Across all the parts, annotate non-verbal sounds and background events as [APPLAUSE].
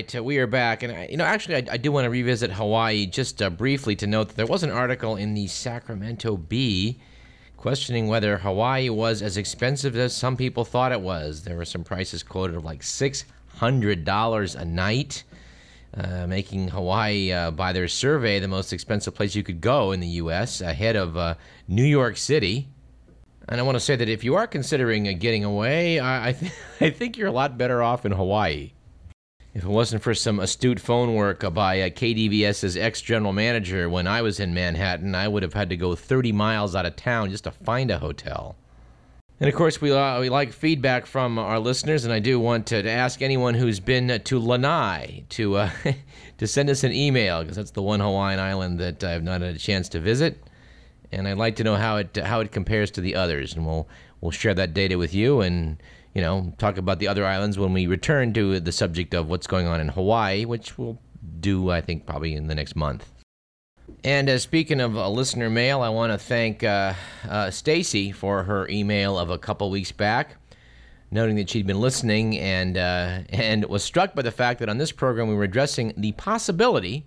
Right, uh, we are back, and I, you know, actually, I, I do want to revisit Hawaii just uh, briefly to note that there was an article in the Sacramento Bee questioning whether Hawaii was as expensive as some people thought it was. There were some prices quoted of like six hundred dollars a night, uh, making Hawaii, uh, by their survey, the most expensive place you could go in the U.S., ahead of uh, New York City. And I want to say that if you are considering uh, getting away, I, I, th- [LAUGHS] I think you're a lot better off in Hawaii. If it wasn't for some astute phone work by uh, KDVS's ex general manager when I was in Manhattan, I would have had to go 30 miles out of town just to find a hotel. And of course, we, uh, we like feedback from our listeners, and I do want to, to ask anyone who's been to Lanai to, uh, [LAUGHS] to send us an email, because that's the one Hawaiian island that I've not had a chance to visit. And I'd like to know how it, how it compares to the others, and we'll, we'll share that data with you and you know, talk about the other islands when we return to the subject of what's going on in Hawaii, which we'll do, I think, probably in the next month. And uh, speaking of uh, listener mail, I want to thank uh, uh, Stacy for her email of a couple weeks back, noting that she'd been listening and uh, and was struck by the fact that on this program we were addressing the possibility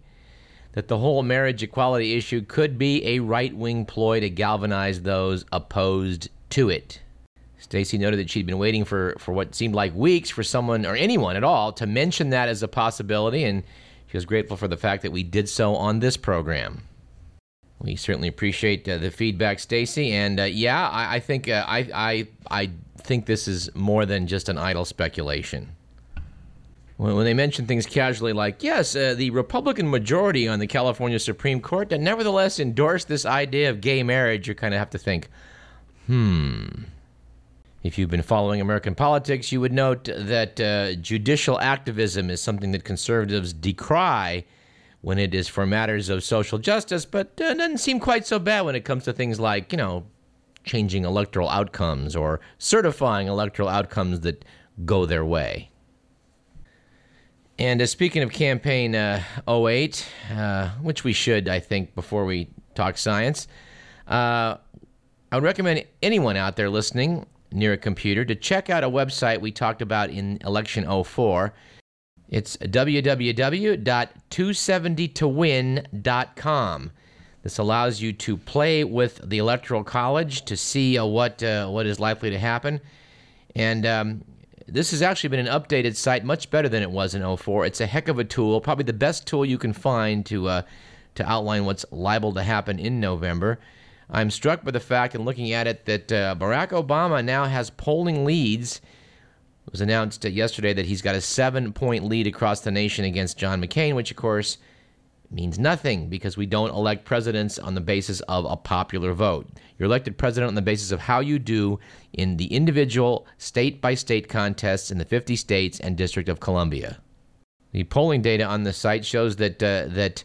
that the whole marriage equality issue could be a right wing ploy to galvanize those opposed to it. Stacy noted that she'd been waiting for, for what seemed like weeks for someone or anyone at all to mention that as a possibility, and she was grateful for the fact that we did so on this program. We certainly appreciate uh, the feedback, Stacy, and uh, yeah, I, I think uh, I, I I think this is more than just an idle speculation. When, when they mention things casually, like yes, uh, the Republican majority on the California Supreme Court that nevertheless endorsed this idea of gay marriage, you kind of have to think, hmm. If you've been following American politics, you would note that uh, judicial activism is something that conservatives decry when it is for matters of social justice, but uh, doesn't seem quite so bad when it comes to things like, you know, changing electoral outcomes or certifying electoral outcomes that go their way. And uh, speaking of campaign uh, 08, uh, which we should, I think, before we talk science, uh, I would recommend anyone out there listening near a computer to check out a website we talked about in election 04. It's www.270towin.com. This allows you to play with the Electoral College to see uh, what uh, what is likely to happen. And um, this has actually been an updated site, much better than it was in 04. It's a heck of a tool, probably the best tool you can find to uh, to outline what's liable to happen in November. I'm struck by the fact, in looking at it, that uh, Barack Obama now has polling leads. It was announced yesterday that he's got a seven point lead across the nation against John McCain, which, of course, means nothing because we don't elect presidents on the basis of a popular vote. You're elected president on the basis of how you do in the individual state by state contests in the 50 states and District of Columbia. The polling data on the site shows that uh, that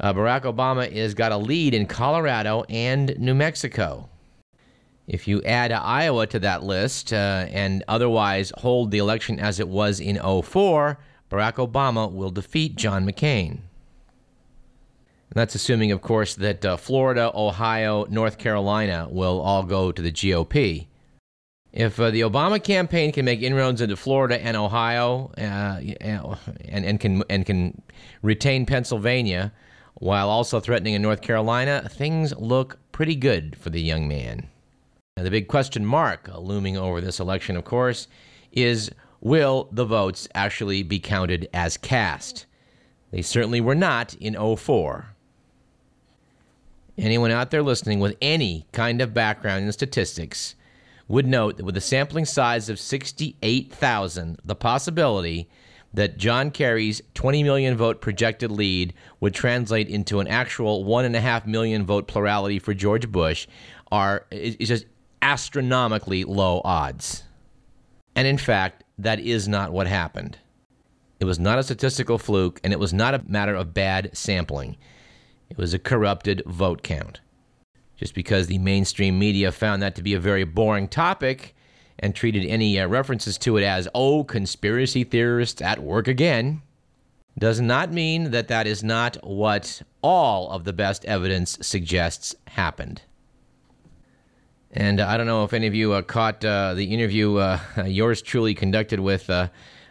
uh, Barack Obama has got a lead in Colorado and New Mexico. If you add Iowa to that list uh, and otherwise hold the election as it was in 04, Barack Obama will defeat John McCain. And that's assuming, of course, that uh, Florida, Ohio, North Carolina will all go to the GOP. If uh, the Obama campaign can make inroads into Florida and Ohio uh, and, and, can, and can retain Pennsylvania, while also threatening in North Carolina, things look pretty good for the young man. Now, the big question mark looming over this election, of course, is will the votes actually be counted as cast? They certainly were not in 04. Anyone out there listening with any kind of background in statistics would note that with a sampling size of 68,000, the possibility that John Kerry's 20 million vote projected lead would translate into an actual 1.5 million vote plurality for George Bush are is just astronomically low odds. And in fact, that is not what happened. It was not a statistical fluke, and it was not a matter of bad sampling. It was a corrupted vote count. Just because the mainstream media found that to be a very boring topic and treated any uh, references to it as, oh, conspiracy theorists at work again, does not mean that that is not what all of the best evidence suggests happened. And uh, I don't know if any of you uh, caught uh, the interview uh, [LAUGHS] yours truly conducted with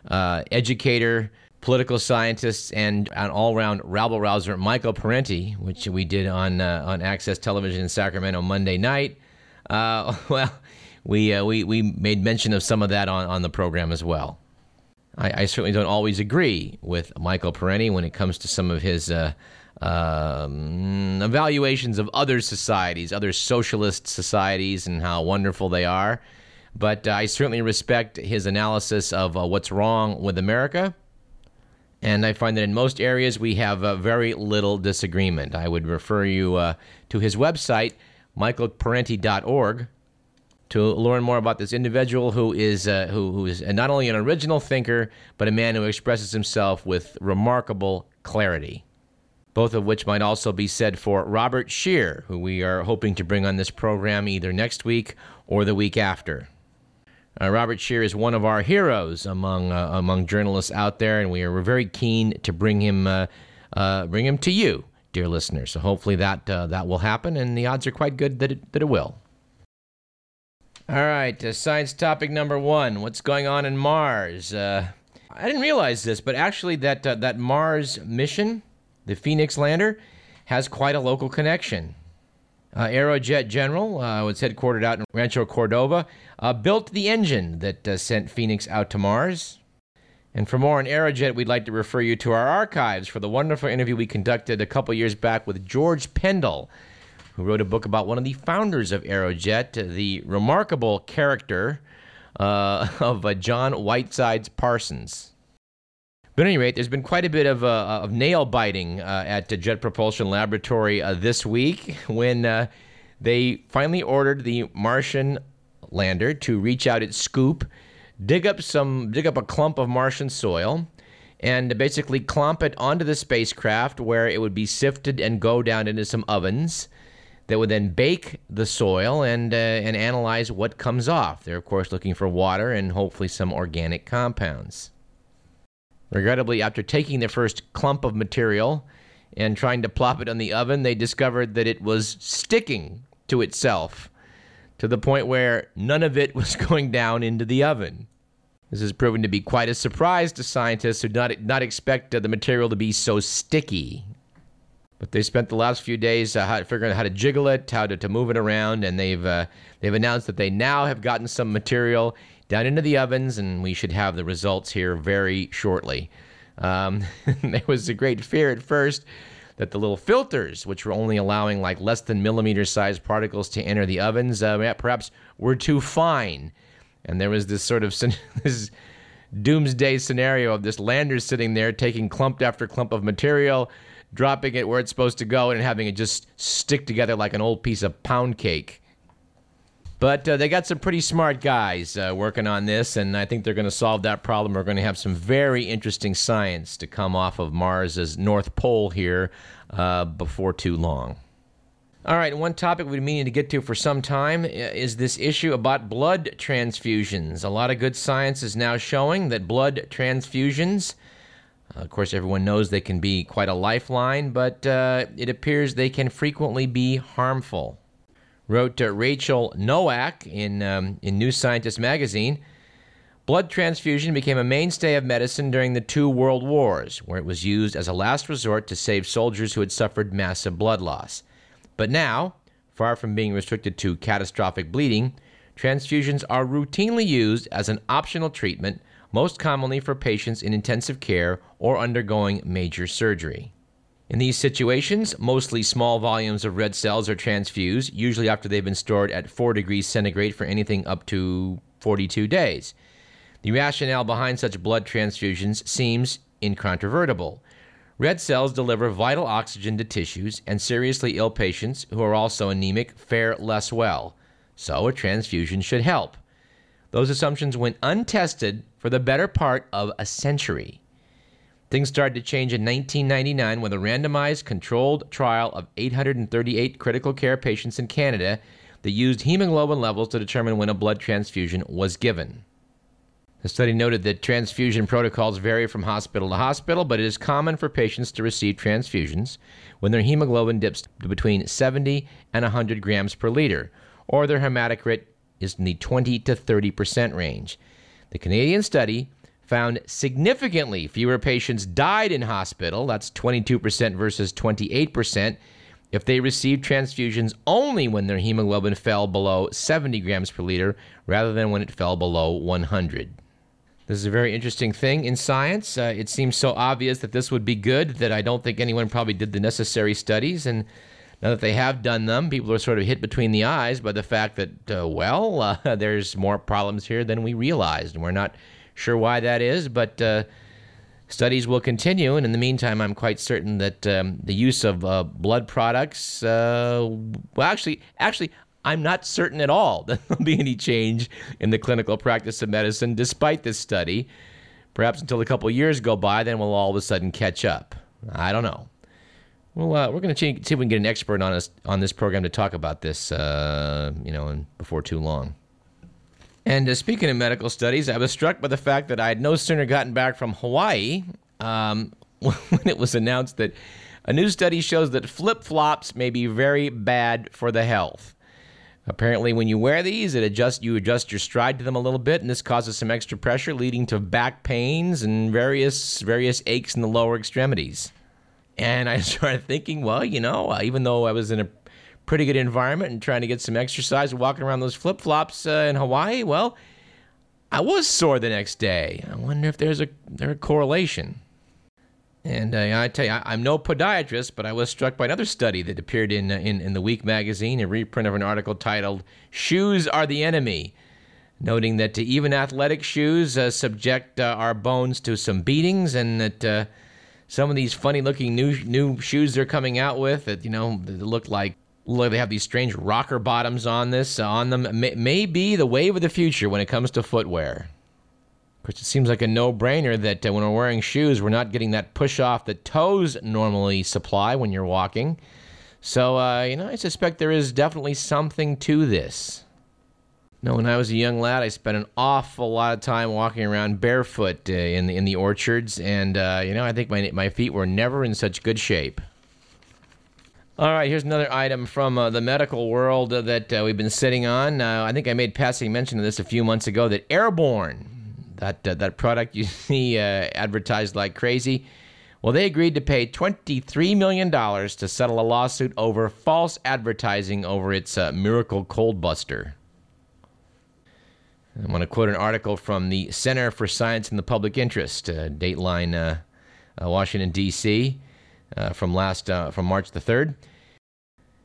educator, political scientist and an all-round rabble rouser, Michael Parenti, which we did on on Access Television in Sacramento Monday night. [LAUGHS] Well, we, uh, we we made mention of some of that on, on the program as well. I, I certainly don't always agree with Michael Parenti when it comes to some of his uh, um, evaluations of other societies, other socialist societies, and how wonderful they are. But uh, I certainly respect his analysis of uh, what's wrong with America. And I find that in most areas we have uh, very little disagreement. I would refer you uh, to his website, michaelparenti.org, to learn more about this individual who is uh, who, who is not only an original thinker, but a man who expresses himself with remarkable clarity both of which might also be said for Robert Scheer, who we are hoping to bring on this program either next week or the week after. Uh, Robert Scheer is one of our heroes among uh, among journalists out there, and we are very keen to bring him uh, uh bring him to you, dear listeners. So hopefully that uh, that will happen, and the odds are quite good that it, that it will. All right, uh, science topic number one: What's going on in Mars? I didn't realize this, but actually, that that Mars mission the Phoenix lander has quite a local connection. Uh, Aerojet General, uh, was headquartered out in Rancho Cordova, uh, built the engine that uh, sent Phoenix out to Mars. And for more on Aerojet, we'd like to refer you to our archives for the wonderful interview we conducted a couple years back with George Pendle, who wrote a book about one of the founders of Aerojet, the remarkable character uh, [LAUGHS] of uh, John Whitesides Parsons. But at any rate, there's been quite a bit of, uh, of nail biting uh, at the Jet Propulsion Laboratory uh, this week when uh, they finally ordered the Martian lander to reach out its scoop, dig up some, dig up a clump of Martian soil, and basically clomp it onto the spacecraft where it would be sifted and go down into some ovens that would then bake the soil and uh, and analyze what comes off. They're of course looking for water and hopefully some organic compounds. Regrettably, after taking their first clump of material and trying to plop it on the oven, they discovered that it was sticking to itself to the point where none of it [LAUGHS] was going down into the oven. This has proven to be quite a surprise to scientists who did not, not expect uh, the material to be so sticky. But they spent the last few days uh, figuring out how to jiggle it, how to, to move it around, and they've uh, they've announced that they now have gotten some material down into the ovens, and we should have the results here very shortly. Um, [LAUGHS] there was a great fear at first that the little filters, which were only allowing like less than millimeter sized particles to enter the ovens, uh, perhaps were too fine. And there was this sort of [LAUGHS] this doomsday scenario of this lander sitting there taking clump after clump of material, dropping it where it's supposed to go, and having it just stick together like an old piece of pound cake. But uh, they got some pretty smart guys uh, working on this, and I think they're going to solve that problem. We're going to have some very interesting science to come off of Mars's North Pole here uh, before too long. All right, one topic we've been meaning to get to for some time uh, is this issue about blood transfusions. A lot of good science is now showing that blood transfusions, of course, everyone knows they can be quite a lifeline, but uh, it appears they can frequently be harmful wrote uh, Rachel Nowak in, um, in New Scientist magazine. Blood transfusion became a mainstay of medicine during the two world wars, where it was used as a last resort to save soldiers who had suffered massive blood loss. But now, far from being restricted to catastrophic bleeding, transfusions are routinely used as an optional treatment, most commonly for patients in intensive care or undergoing major surgery. In these situations, mostly small volumes of red cells are transfused, usually after they've been stored at 4 degrees centigrade for anything up to 42 days. The rationale behind such blood transfusions seems incontrovertible. Red cells deliver vital oxygen to tissues, and seriously ill patients who are also anemic fare less well. So, a transfusion should help. Those assumptions went untested for the better part of a century. Things started to change in 1999 with a randomized controlled trial of 838 critical care patients in Canada that used hemoglobin levels to determine when a blood transfusion was given. The study noted that transfusion protocols vary from hospital to hospital, but it is common for patients to receive transfusions when their hemoglobin dips to between 70 and 100 grams per liter, or their hematocrit is in the 20 to 30 percent range. The Canadian study found significantly fewer patients died in hospital, that's 22% versus 28%, if they received transfusions only when their hemoglobin fell below 70 grams per liter rather than when it fell below 100. This is a very interesting thing in science. Uh, it seems so obvious that this would be good that I don't think anyone probably did the necessary studies. And now that they have done them, people are sort of hit between the eyes by the fact that, uh, well, [LAUGHS] uh, there's more problems here than we realized. And we're not sure why that is, but uh, studies will continue. And in the meantime, I'm quite certain that um, the use of uh, blood products, uh, well, actually, actually, I'm not certain at all [LAUGHS] that there'll be any change in the clinical practice of medicine despite this study. Perhaps until a couple years go by, then we'll all of a sudden catch up. I don't know. Well, uh, we're going to see if we can get an expert on us on this program to talk about this, uh, you know, before too long. And uh, speaking of medical studies, I was struck by the fact that I had no sooner gotten back from Hawaii um, [LAUGHS] when it was announced that a new study shows that flip flops may be very bad for the health. Apparently, when you wear these, it adjusts you adjust your stride to them a little bit, and this causes some extra pressure, leading to back pains and various various aches in the lower extremities. And I [LAUGHS] started thinking, well, you know, uh, even though I was in a pretty good environment and trying to get some exercise, walking around those flip flops uh, in Hawaii, well, I was sore the next day. I wonder if there's a there a correlation. And uh, I tell you, I, am no podiatrist, but I was struck by another study that appeared in, uh, in, in the Week magazine, a reprint of an article titled "Shoes Are the Enemy," noting that even athletic shoes uh, subject uh, our bones to some beatings, and that uh, some of these funny-looking new new shoes they're coming out with that you know look like look, they have these strange rocker bottoms on this uh, on them may, may be the wave of the future when it comes to footwear course, it seems like a no-brainer that uh, when we're wearing shoes, we're not getting that push off that toes normally supply when you're walking. So, uh, you know, I suspect there is definitely something to this. No, when I was a young lad, I spent an awful lot of time walking around barefoot uh, in the in the orchards, and uh, you know, I think my my feet were never in such good shape. All right, here's another item from uh, the medical world uh, that uh, we've been sitting on. Uh, I think I made passing mention of this a few months ago. That Airborne, that that product you [LAUGHS] see advertised like crazy. Well, they agreed to pay $23 million to settle a lawsuit over false advertising over its Miracle Cold Buster. I want to quote an article from the Center for Science and the Public Interest, uh, Dateline, uh, uh, Washington D.C., from last from March the third.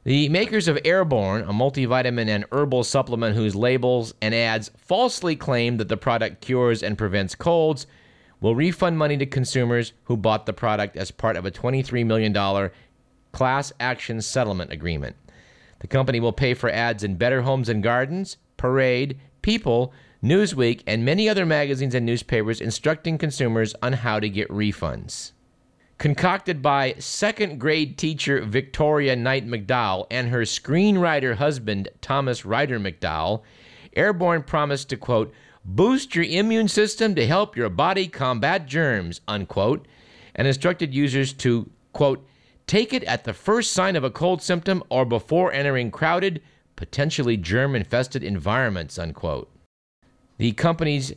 The makers of Airborne, a multivitamin and herbal supplement whose labels and ads falsely claim that the product cures and prevents colds, will refund money to consumers who bought the product as part of a $23 million class action settlement agreement. The company will pay for ads in Better Homes and Gardens, Parade, People, Newsweek, and many other magazines and newspapers instructing consumers on how to get refunds. Concocted by second grade teacher Victoria Knight McDowell and her screenwriter husband Thomas Rider McDowell, Airborne promised to, quote, boost your immune system to help your body combat germs, unquote, and instructed users to, quote, take it at the first sign of a cold symptom or before entering crowded, potentially germ infested environments, unquote. The company's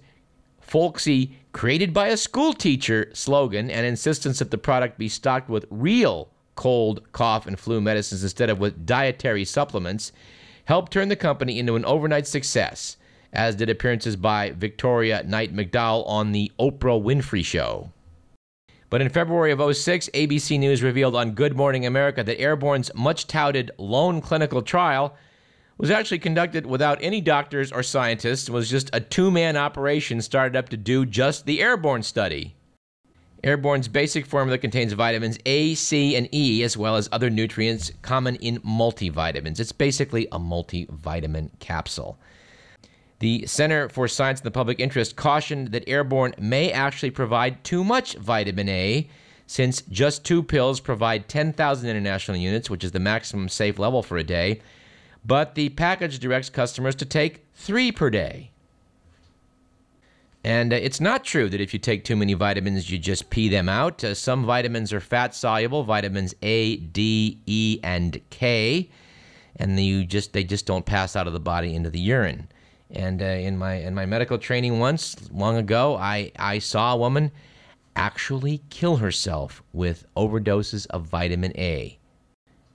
folksy created by a school teacher slogan and insistence that the product be stocked with real cold, cough, and flu medicines instead of with dietary supplements helped turn the company into an overnight success, as did appearances by Victoria Knight McDowell on The Oprah Winfrey Show. But in February of 06, ABC News revealed on Good Morning America that Airborne's much touted lone clinical trial was actually conducted without any doctors or scientists and was just a two man operation started up to do just the airborne study. Airborne's basic formula contains vitamins A, C, and E, as well as other nutrients common in multivitamins. It's basically a multivitamin capsule. The Center for Science and the Public Interest cautioned that Airborne may actually provide too much vitamin A, since just two pills provide 10,000 international units, which is the maximum safe level for a day, but the package directs customers to take three per day. And uh, it's not true that if you take too many vitamins, you just pee them out. Uh, some vitamins are fat soluble, vitamins A, D, E, and K, and you just they just don't pass out of the body into the urine. And uh, in my in my medical training once long ago, I I saw a woman actually kill herself with overdoses of vitamin A.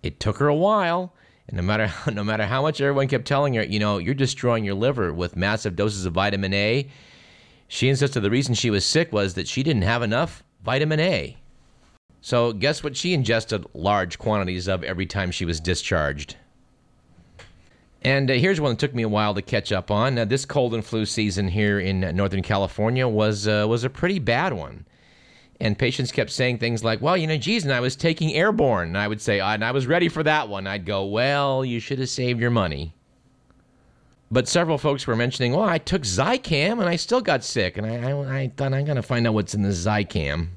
It took her a while, and no matter [LAUGHS] no matter how much everyone kept telling her, you know, you're destroying your liver with massive doses of vitamin A, she insisted the reason she was sick was that she didn't have enough vitamin A. So, guess what she ingested large quantities of every time she was discharged? And uh, here's one that took me a while to catch up on. Uh, this cold and flu season here in Northern California was uh, was a pretty bad one. And patients kept saying things like, "Well, you know, geez, and I was taking airborne." And I would say, "And I was ready for that one." I'd go, "Well, you should have saved your money." But several folks were mentioning, "Well, I took Zicam and I still got sick." And I, I, I thought I'm gonna find out what's in the Zicam.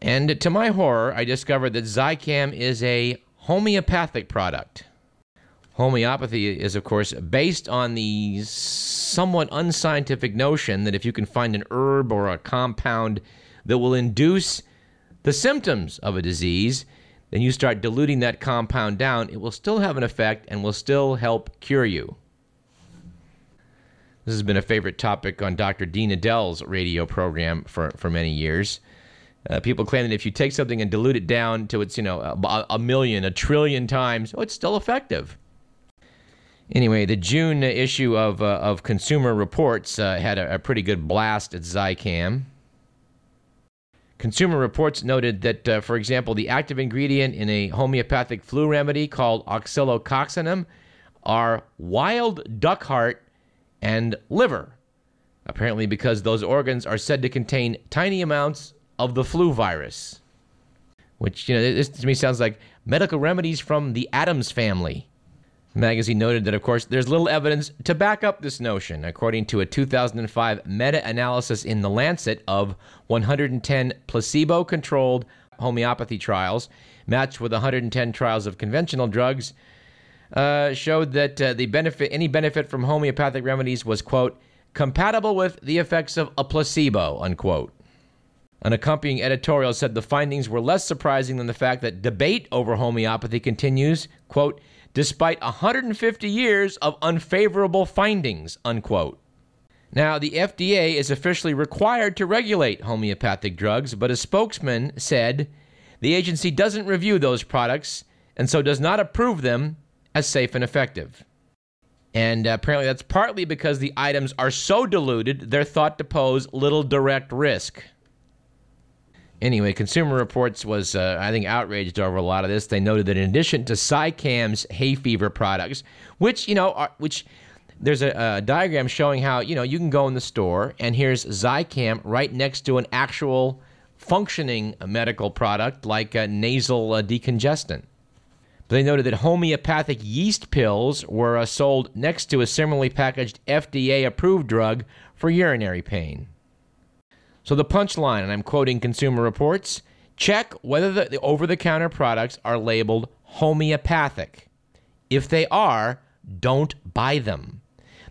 And to my horror, I discovered that Zicam is a homeopathic product. Homeopathy is, of course, based on the somewhat unscientific notion that if you can find an herb or a compound that will induce the symptoms of a disease, then you start diluting that compound down, it will still have an effect and will still help cure you. This has been a favorite topic on Dr. Dean Edell's radio program for, for many years. Uh, people claim that if you take something and dilute it down to its, you know, a, a million, a trillion times, oh, it's still effective. Anyway, the June issue of, uh, of Consumer Reports uh, had a, a, pretty good blast at Zicam. Consumer Reports noted that, uh, for example, the active ingredient in a homeopathic flu remedy called oscillococcinum are wild duck heart and liver. Apparently, because those organs are said to contain tiny amounts of the flu virus. Which, you know, this to me sounds like medical remedies from the Addams family. Magazine noted that, of course, there's little evidence to back up this notion, according to a 2005 meta analysis in The Lancet of 110 placebo controlled homeopathy trials, matched with 110 trials of conventional drugs. Uh, showed that uh, the benefit, any benefit from homeopathic remedies was, quote, compatible with the effects of a placebo, unquote. An accompanying editorial said the findings were less surprising than the fact that debate over homeopathy continues, quote, despite 150 years of unfavorable findings, unquote. Now, the FDA is officially required to regulate homeopathic drugs, but a spokesman said the agency doesn't review those products and so does not approve them as safe and effective. And apparently, that's partly because the items are so diluted, they're thought to pose little direct risk. Anyway, Consumer Reports was, uh, I think, outraged over a lot of this. They noted that in addition to Zicam's hay fever products, which, you know, are, which there's a, a, diagram showing how, you know, you can go in the store and here's Zicam right next to an actual functioning medical product like a nasal uh, decongestant. But they noted that homeopathic yeast pills were uh, sold next to a similarly packaged FDA approved drug for urinary pain. So the punchline, and I'm quoting Consumer Reports check whether the over the counter products are labeled homeopathic. If they are, don't buy them.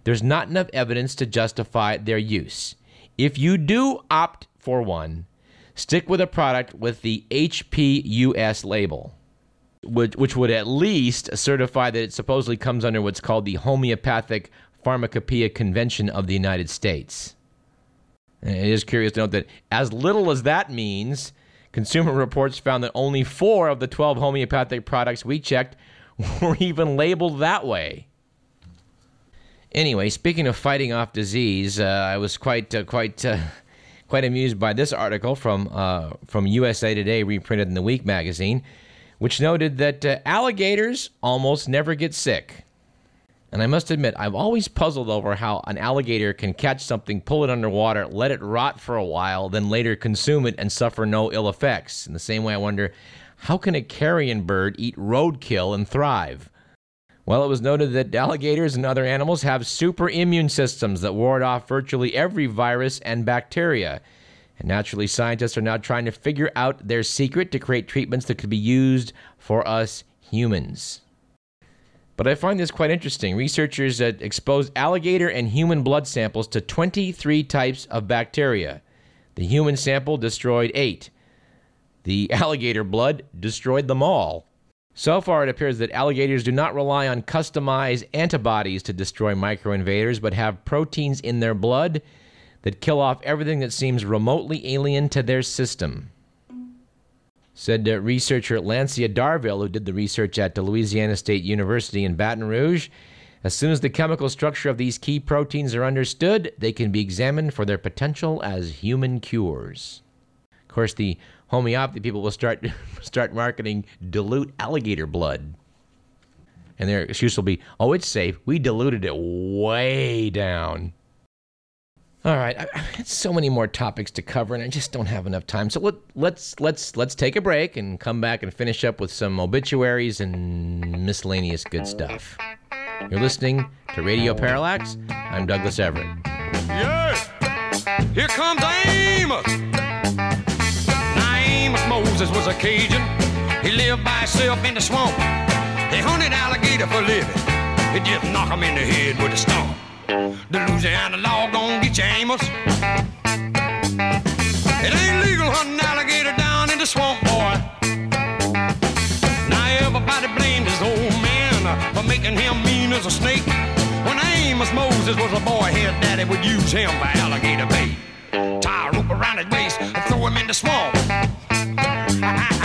There's not enough evidence to justify their use. If you do opt for one, stick with a product with the HPUS label, which, which would at least certify that it supposedly comes under what's called the Homeopathic Pharmacopoeia Convention of the United States. It is curious to note that as little as that means, Consumer Reports found that only four of the 12 homeopathic products we checked [LAUGHS] were even labeled that way. Anyway, speaking of fighting off disease, uh, I was quite uh, quite uh, [LAUGHS] quite amused by this article from uh, from USA Today, reprinted in the Week magazine, which noted that uh, alligators almost never get sick. And I must admit, I've always puzzled over how an alligator can catch something, pull it underwater, let it rot for a while, then later consume it and suffer no ill effects. In the same way, I wonder how can a carrion bird eat roadkill and thrive? Well, it was noted that alligators and other animals have super immune systems that ward off virtually every virus and bacteria. And naturally, scientists are now trying to figure out their secret to create treatments that could be used for us humans. But I find this quite interesting. Researchers exposed alligator and human blood samples to 23 types of bacteria. The human sample destroyed eight. The [LAUGHS] alligator blood destroyed them all. So far, it appears that alligators do not rely on customized antibodies to destroy microinvaders, but have proteins in their blood that kill off everything that seems remotely alien to their system. Said researcher Lancia Darville, who did the research at the Louisiana State University in Baton Rouge. As soon as the chemical structure of these key proteins are understood, they can be examined for their potential as human cures. Of course, the homeopathy people will start [LAUGHS] start marketing dilute alligator blood. And their excuse will be, "Oh, it's safe. We diluted it way down." All right, I, I so many more topics to cover, and I just don't have enough time. So let, let's let's let's take a break and come back and finish up with some obituaries and miscellaneous good stuff. You're listening to Radio Parallax. I'm Douglas Everett. Yeah, here comes Amos. Amos Moses was a Cajun. He lived by himself in the swamp. He hunted alligator for living. He just knock him in the head with a stomp. The Louisiana law gon' get you, Amos. It ain't legal hunting alligator down in the swamp, boy. Now everybody blamed his old man for making him mean as a snake. When Amos Moses was a boy, his daddy would use him for alligator bait. Tie a rope around his waist and throw him in the swamp. [LAUGHS]